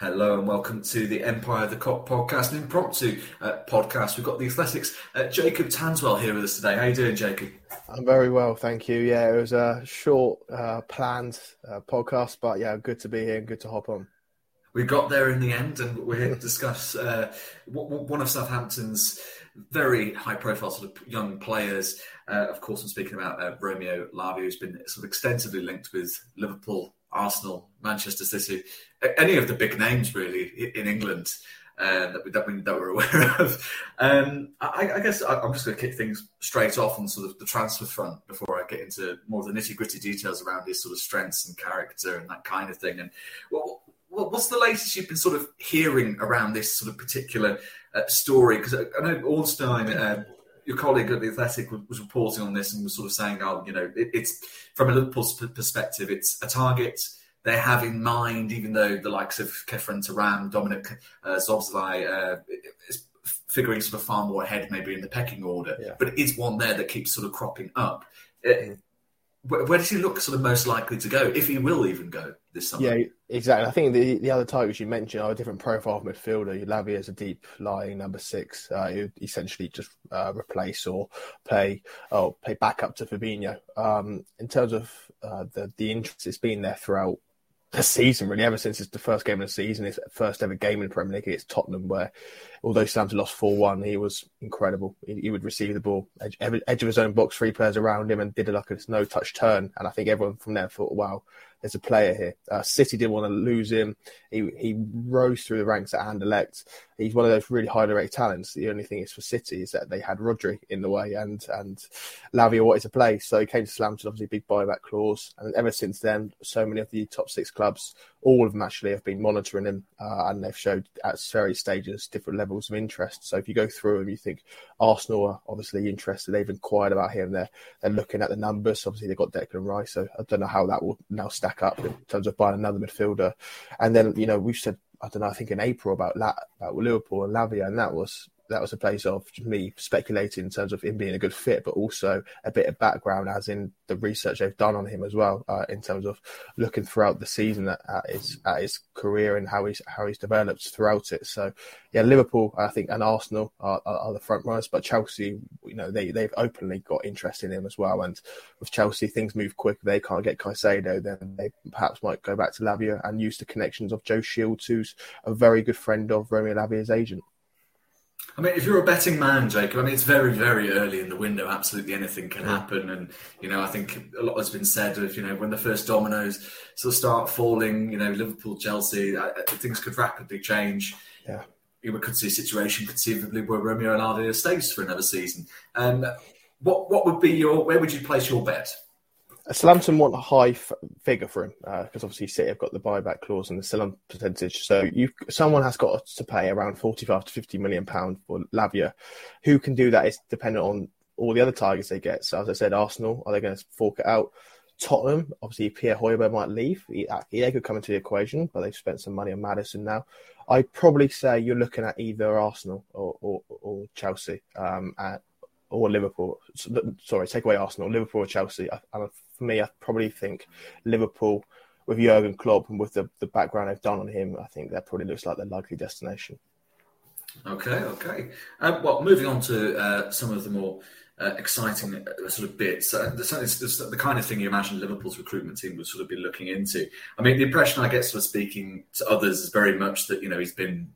Hello and welcome to the Empire of the Kop podcast, an impromptu uh, podcast. We've got the Athletics, uh, Jacob Tanswell here with us today. How are you doing, Jacob? I'm very well, thank you. Yeah, it was a short, uh, planned uh, podcast, but yeah, good to be here and good to hop on. We got there in the end, and we're here to discuss uh, one of Southampton's very high-profile sort of young players. Uh, of course, I'm speaking about Romeo Lavia, who's been sort of extensively linked with Liverpool Arsenal, Manchester City, any of the big names really in England uh, that, we, that, we, that we're aware of. Um, I, I, guess I'm just going to kick things straight off on sort of the transfer front before I get into more of the nitty gritty details around his sort of strengths and character and that kind of thing. And what, what's the latest you've been sort of hearing around this sort of particular uh, story? Because I, I, know Ornstein. Uh, your colleague at the Athletic was, was, reporting on this and was sort of saying, "Oh, you know, it, it's from a Liverpool perspective, it's a target they have in mind, even though the likes of Khéphren Thuram, Dominik uh, Szoboszlai uh, is figuring sort of far more ahead, maybe in the pecking order, yeah. but it is one there that keeps sort of cropping up." Uh, where, where, does he look sort of most likely to go, if he will even go this summer? Yeah, exactly. I think the the other targets you mentioned are a different profile of midfielder. Lavia is a deep lying number six. Uh, he essentially just uh, replace or play or play back up to Fabinho. Um, in terms of uh, the the interest, it's been there throughout the season, really, ever since it's the first game of the season, his first ever game in the Premier League against Tottenham, where although Southampton lost 4 1, he was incredible. He, he, would receive the ball, edge, edge, of his own box, three players around him, and did it like a no touch turn. And I think everyone from there thought, wow, there's a player here. Uh, City didn't want to lose him. He he rose through the ranks at Anderlecht. He's one of those really highly rated talents. The only thing is for City is that they had Rodri in the way and and Lavia wanted to play. So he came to Southampton, obviously big buyback clause. And ever since then, so many of the top six clubs, all of them actually have been monitoring him uh, and they've showed at various stages different levels of interest. So if you go through them, you think Arsenal are obviously interested. They've inquired about him. They're they're looking at the numbers. Obviously they've got Declan Rice. So I don't know how that will now stack stack up in terms of buying another midfielder. And then, you know, we've said, I don't know, I think in April about, La- about Liverpool and Lavia, and that was that was a place of me speculating in terms of him being a good fit, but also a bit of background, as in the research they've done on him as well, uh, in terms of looking throughout the season at, at, his at his career and how he's how he's developed throughout it. So, yeah, Liverpool, I think, and Arsenal are, are, are the front runners, but Chelsea, you know, they they've openly got interest in him as well. And with Chelsea, things move quick. They can't get Caicedo, then they perhaps might go back to Lavia and use the connections of Joe Shields, who's a very good friend of Romeo Lavia's agent. I mean, if you're a betting man, Jacob, I mean, it's very, very early in the window. Absolutely anything can happen. And, you know, I think a lot has been said of, you know, when the first dominoes sort of start falling, you know, Liverpool, Chelsea, uh, uh, things could rapidly change. Yeah. You could see a situation conceivably where Romeo and Lavia stays for another season. Um, what, what would be your, where would you place your bet? Southampton want a high f- figure for him because uh, obviously City have got the buyback clause and the sell-on percentage. So you, someone has got to pay around forty-five to fifty million pound for Lavia. Who can do that is dependent on all the other targets they get. So as I said, Arsenal are they going to fork it out? Tottenham, obviously Pierre Højbjerg might leave. He, he could come into the equation, but they've spent some money on Maddison now. I'd probably say you're looking at either Arsenal or, or, or Chelsea um, at, or Liverpool. Sorry, take away Arsenal, Liverpool or Chelsea. For me, I probably think Liverpool with Jurgen Klopp and with the, the background they've done on him, I think that probably looks like their likely destination. Okay, okay. Um, well, moving on to uh, some of the more uh, exciting uh, sort of bits. Uh, the, the, kind of thing you imagine Liverpool's recruitment team would sort of be looking into. I mean, the impression I get sort of speaking to others is very much that you know he's been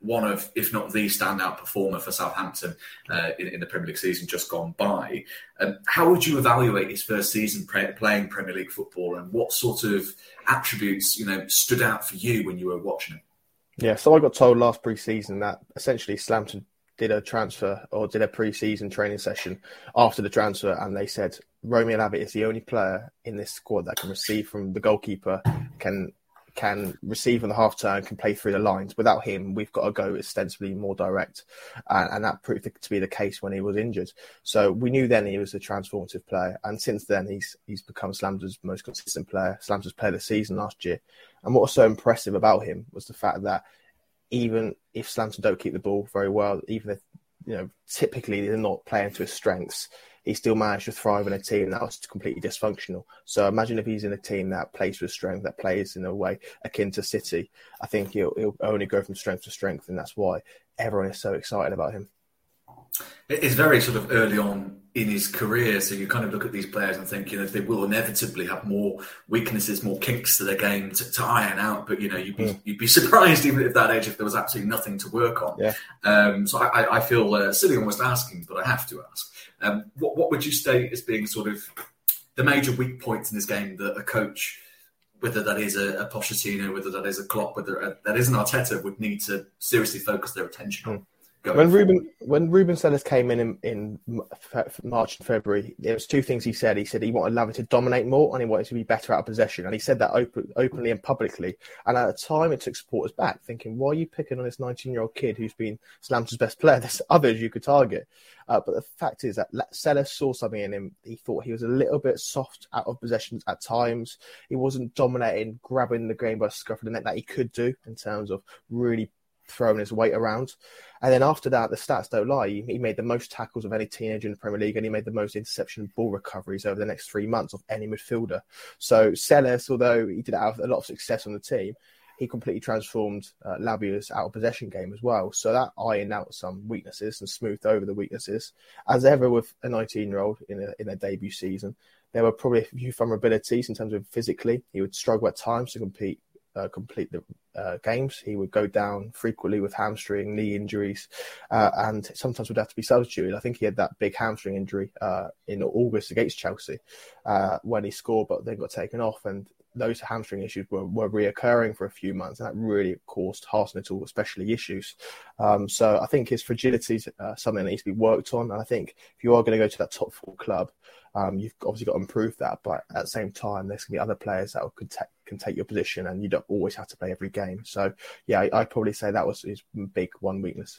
one of, if not the standout performer for Southampton uh, in, in, the Premier League season just gone by. Um, how would you evaluate his first season pre- playing Premier League football, and what sort of attributes you know stood out for you when you were watching him? Yeah, so I got told last pre-season that essentially Southampton did a transfer or did a pre-season training session after the transfer, and they said Romeo Lavia is the only player in this squad that can receive from the goalkeeper, can can receive on the half turn, can play through the lines. Without him, we've got to go ostensibly more direct. And, and, that proved to be the case when he was injured. So we knew then he was a transformative player. And since then, he's he's become Slam's most consistent player, Slam's player of the season last year. And what was so impressive about him was the fact that even if Slamton don't keep the ball very well, even if you know typically they're not playing to his strengths, he still managed to thrive in a team that was completely dysfunctional. So imagine if he's in a team that plays with strength, that plays in a way akin to City. I think he'll, he'll only go from strength to strength, and that's why everyone is so excited about him. It's very sort of early on in his career, so you kind of look at these players and think, you know, they will inevitably have more weaknesses, more kinks to their game to, to iron out. But you know, you'd be mm. you'd be surprised even at that age if there was absolutely nothing to work on. Yeah. Um, so I, I feel uh, silly almost asking, but I have to ask. Um, what what would you state as being sort of the major weak points in this game that a coach? Whether that is a, a Pochettino, whether that is a Klopp, whether a, that is an Arteta, would need to seriously focus their attention on. Mm when Ruben when Ruben Sellés came in, in in March and February, there was two things he said. He said he wanted Lavia to dominate more and he wanted to be better out of possession, and he said that open, openly and publicly. And at the time, it took supporters back, thinking, "Why are you picking on this 19 year old kid who's been Southampton's best player? There's others you could target." Uh, but the fact is that Sellés saw something in him. He thought he was a little bit soft out of possessions at times. He wasn't dominating, grabbing the game by the scruff of the neck that he could do in terms of really throwing his weight around. And then after that, the stats don't lie. He made the most tackles of any teenager in the Premier League, and he made the most interception ball recoveries over the next three months of any midfielder. So Sellés, although he did have a lot of success on the team, he completely transformed uh, Lavia's out of possession game as well. So that ironed out some weaknesses and smoothed over the weaknesses. As ever with a 19 year old in in a debut season, there were probably a few vulnerabilities in terms of physically. He would struggle at times to compete uh, complete the uh, games. He would go down frequently with hamstring, knee injuries, uh, and sometimes would have to be substituted. I think he had that big hamstring injury uh, in August against Chelsea uh, when he scored, but then got taken off. And those hamstring issues were, were reoccurring for a few months, and that really caused Hasenhüttl especially issues. Um, so I think his fragility is uh, something that needs to be worked on. And I think if you are going to go to that top four club, um, you've obviously got to improve that, but at the same time, there's going to be other players that can, ta- can take your position, and you don't always have to play every game. So, yeah, I, would probably say that was his big one weakness.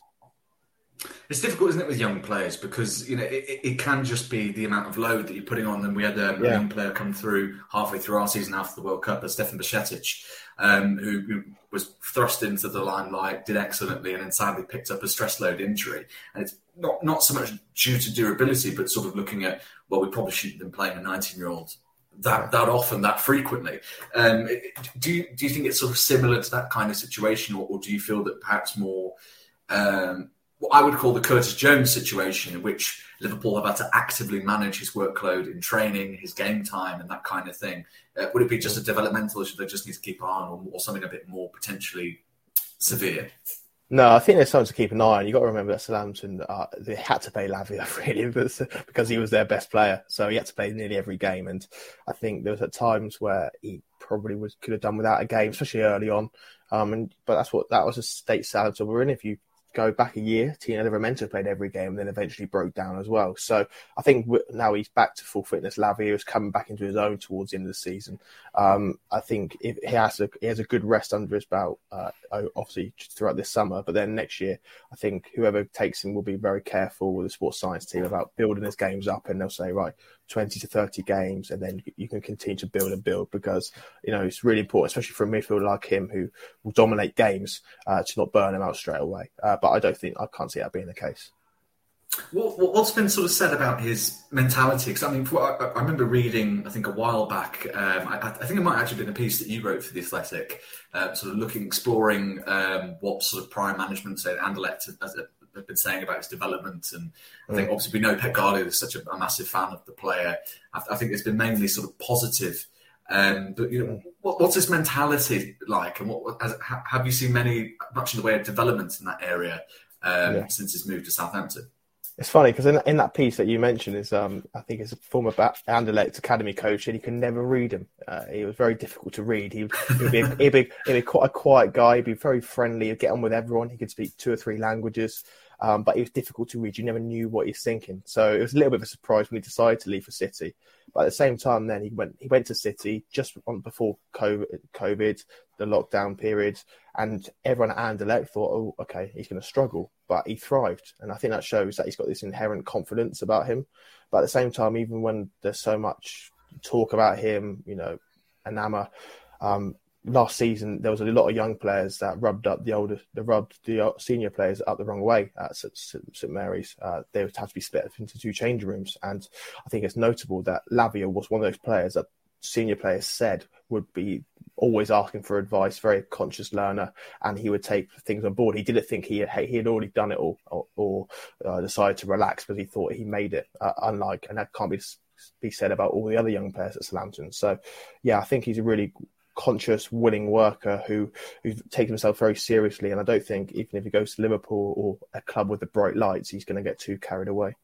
It's difficult, isn't it, with young players because you know it, it, can just be the amount of load that you're putting on them. We had a, yeah. a young player come through halfway through our season after the World Cup, Stefan Bajcetic, um, who, who, was thrust into the limelight, did excellently, and then sadly picked up a stress load injury. And it's not not so much due to durability, but sort of looking at well, we probably shouldn't have been playing a 19 year old that that often, that frequently. Um, do you do you think it's sort of similar to that kind of situation, or, or do you feel that perhaps more um, what I would call the Curtis Jones situation, in which Liverpool have had to actively manage his workload in training, his game time, and that kind of thing? Uh, would it be just a developmental issue they just need to keep an eye on, or, or something a bit more potentially severe? No, I think there's something to keep an eye on. You've got to remember that Southampton uh, they had to pay Lavia really because he was their best player, so he had to play nearly every game. And I think there was at times where he probably was could have done without a game, especially early on. Um, and but that's what that was a state Southampton were in. If you go back a year, Tino Livramento played every game and then eventually broke down as well. So I think now he's back to full fitness. Lavia is coming back into his own towards the end of the season. Um, I think if he has a he has a good rest under his belt, uh, obviously throughout this summer. But then next year, I think whoever takes him will be very careful with the sports science team about building his games up, and they'll say, right, 20 to 30 games, and then you can continue to build and build because, you know, it's really important, especially for a midfielder like him who will dominate games, uh, to not burn him out straight away. Uh, but I don't think, I can't see that being the case. What, has been sort of said about his mentality? Because I mean, I, remember reading, I think a while back, um, I, I, think it might actually been a piece that you wrote for the Athletic, uh, sort of looking, exploring um, what sort of prior management, say, Anderlecht has, have been saying about his development. And I think mm. obviously we know Pep Guardiola is such a, a massive fan of the player. I, I, think it's been mainly sort of positive. Um, but you know, what, what's his mentality like, and what has, have you seen many much in the way of development in that area um, yeah. since his move to Southampton? It's funny because in, in that piece that you mentioned is um, I think is a former Anderlecht academy coach and he can never read him. Uh, he was very difficult to read. He, would be, be, be quite a quiet guy. He'd be very friendly. He'd get on with everyone. He could speak two or three languages um, but it was difficult to read. You never knew what he's thinking. So it was a little bit of a surprise when he decided to leave for City. But at the same time, then he went he went to City just on, before COVID, COVID, the lockdown period, and everyone at Anderlecht thought, oh, okay, he's going to struggle, but he thrived, and I think that shows that he's got this inherent confidence about him. But at the same time, even when there's so much talk about him, you know, Anama, um, last season there was a lot of young players that rubbed up the older, the rubbed the senior players up the wrong way at St Mary's. Uh, they would have to be split into two change rooms, and I think it's notable that Lavia was one of those players that senior players said would be always asking for advice, very conscious learner, and he would take things on board. He didn't think he had, he had already done it all or, or uh, decided to relax because he thought he made it. Uh, unlike, and that can't be be said about all the other young players at Southampton. So, yeah, I think he's a really conscious, willing worker who who takes himself very seriously. And I don't think even if he goes to Liverpool or a club with the bright lights, he's going to get too carried away.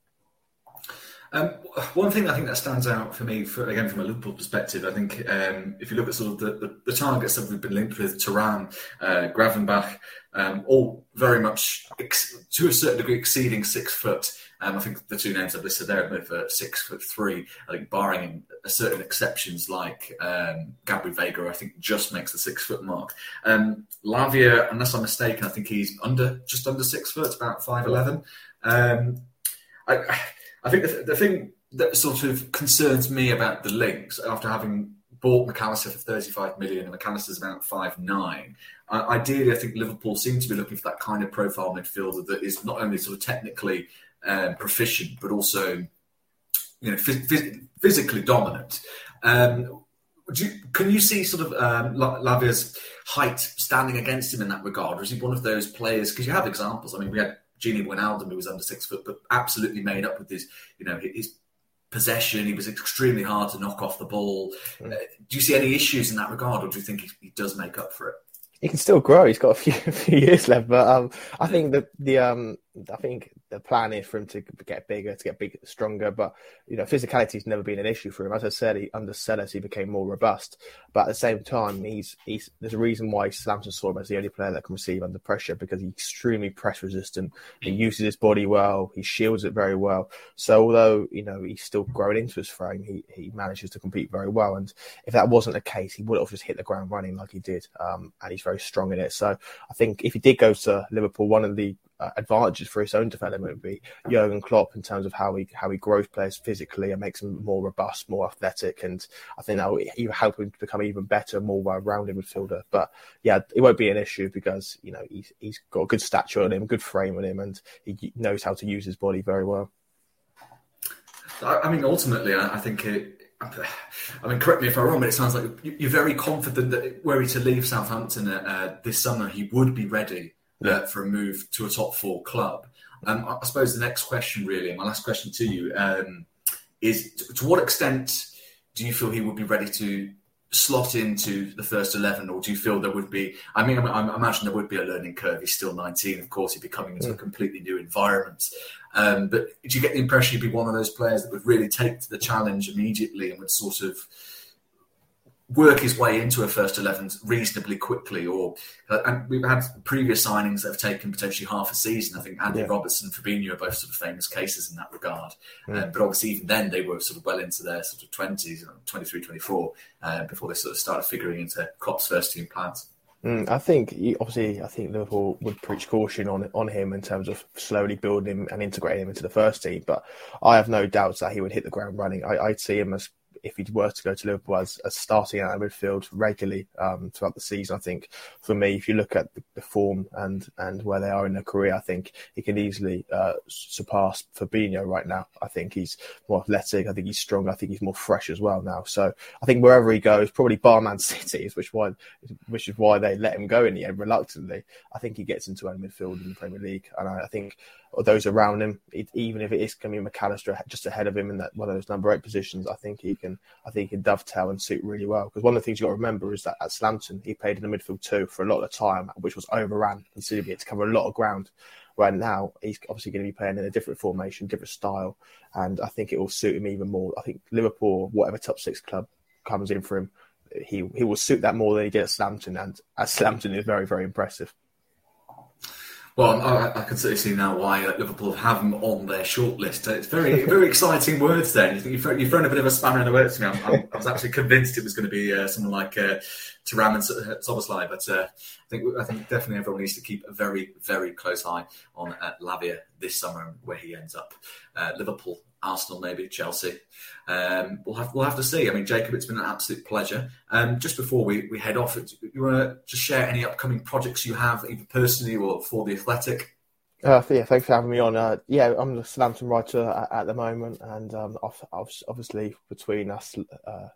Um, one thing I think that stands out for me, for, again from a Liverpool perspective, I think um, if you look at sort of the, the, the, targets that we've been linked with, Thuram, uh, Gravenberch, um, all very much ex- to a certain degree exceeding six foot. Um, I think the two names I've listed there are both uh, six foot three. I think barring certain exceptions like um, Veiga, I think just makes the six foot mark. Um, Lavia, unless I'm mistaken, I think he's under just under six foot, about five eleven. Um, I, I think the, the thing that sort of concerns me about the links after having bought Mac Allister for 35 million and Mac Allister's about five nine. Uh, ideally, I think Liverpool seem to be looking for that kind of profile midfielder that is not only sort of technically um, proficient but also you know phys- physically dominant. Um, you, can you see sort of um, Lavia's height standing against him in that regard, or is he one of those players? Because you have examples. I mean, we had Gini Wijnaldum, who was under six foot, but absolutely made up with his, you know, his possession. He was extremely hard to knock off the ball. Mm. Uh, do you see any issues in that regard, or do you think he, he does make up for it? He can still grow. He's got a few, a few years left, but um, I think that the um, I think the plan is for him to get bigger, to get bigger, stronger. But you know, physicality has never been an issue for him. As I said, he, under Sellés, he became more robust. But at the same time, he's he's there's a reason why Southampton saw him as the only player that can receive under pressure because he's extremely press resistant. He uses his body well. He shields it very well. So although you know he's still growing into his frame, he he manages to compete very well. And if that wasn't the case, he would have just hit the ground running like he did. Um, and he's very strong in it. So I think if he did go to Liverpool, one of the uh, advantages for his own development would be Jurgen Klopp in terms of how he how he grows players physically and makes them more robust, more athletic, and I think that will help him to become even better, more well-rounded midfielder. But yeah, it won't be an issue because you know he's he's got a good stature on him, good frame on him, and he knows how to use his body very well. I mean, ultimately, I think it, I mean, correct me if I'm wrong, but it sounds like you're very confident that were he to leave Southampton uh, this summer, he would be ready uh, for a move to a top four club. Um, I suppose the next question, really, my last question to you, um, is to, to what extent do you feel he would be ready to slot into the first 11 or do you feel there would be i mean i, I imagine there would be a learning curve. He's still 19 of course he'd be coming into a completely new environment. Um, but do you get the impression he'd be one of those players that would really take to the challenge immediately and would sort of work his way into a first 11 reasonably quickly or uh, and we've had previous signings that have taken potentially half a season i think andy yeah. robertson and fabinho are both sort of famous cases in that regard mm. uh, but obviously even then they were sort of well into their sort of 20s you know, 23 24 uh, before they sort of started figuring into klopp's first team plans Mm, I think obviously, I think Liverpool would preach caution on on him in terms of slowly building him and integrating him into the first team. But I have no doubts that he would hit the ground running. I, I'd see him as if he were to go to Liverpool as, as starting out midfield regularly um, throughout the season. I think for me, if you look at the, form and and where they are in their career, I think he can easily uh, surpass Fabinho right now. I think he's more athletic. I think he's stronger. I think he's more fresh as well now. So I think wherever he goes, probably Barman City is which why which is why they let him go in the end reluctantly. I think he gets into a midfield in the Premier League, and I, I think or those around him, it, even if it is coming Mac Allister just ahead of him in that one of those number eight positions, I think he can, I think he can dovetail and suit really well. Because one of the things you got to remember is that at Southampton he played in the midfield too for a lot of time, which was overran considerably to cover a lot of ground. Right now, he's obviously going to be playing in a different formation, different style, and I think it will suit him even more. I think Liverpool, whatever top six club comes in for him, he he will suit that more than he did at Southampton, and at Southampton is very very impressive. Well, I, I, can certainly see now why uh, Liverpool have him on their shortlist. It's very, very exciting words. Then you've thrown, you've thrown a bit of a spanner in the works to me. I'm, i was actually convinced it was going to be uh, someone like uh, Thuram and Szoboszlai, but uh, I think I think definitely everyone needs to keep a very very close eye on uh, Lavia this summer and where he ends up. Uh, Liverpool, Arsenal, maybe Chelsea. Um, we'll have we'll have to see. I mean, Jacob, it's been an absolute pleasure. Um, just before we, we head off, you want to just share any upcoming projects you have, either personally or for the Athletic? Uh, yeah, thanks for having me on. Uh, yeah, I'm the Southampton writer at, at, the moment, and um, obviously between us, uh,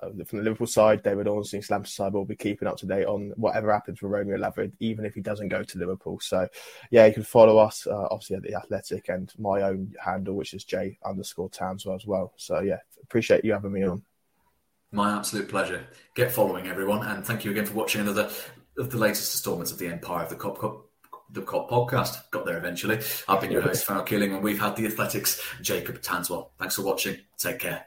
from the Liverpool side, David Ornstein, Southampton side will be keeping up to date on whatever happens with Romeo Lavia, even if he doesn't go to Liverpool. So, yeah, you can follow us uh, obviously at the Athletic and my own handle, which is J underscore Tanswell as well. So, yeah, appreciate you having me on. My absolute pleasure. Get following everyone, and thank you again for watching another of the latest instalments of the Empire of the Kop Cup the Kop podcast. Got there eventually. I've been your host, Farrell Keeling, and we've had the Athletics, Jacob Tanswell. Thanks for watching. Take care.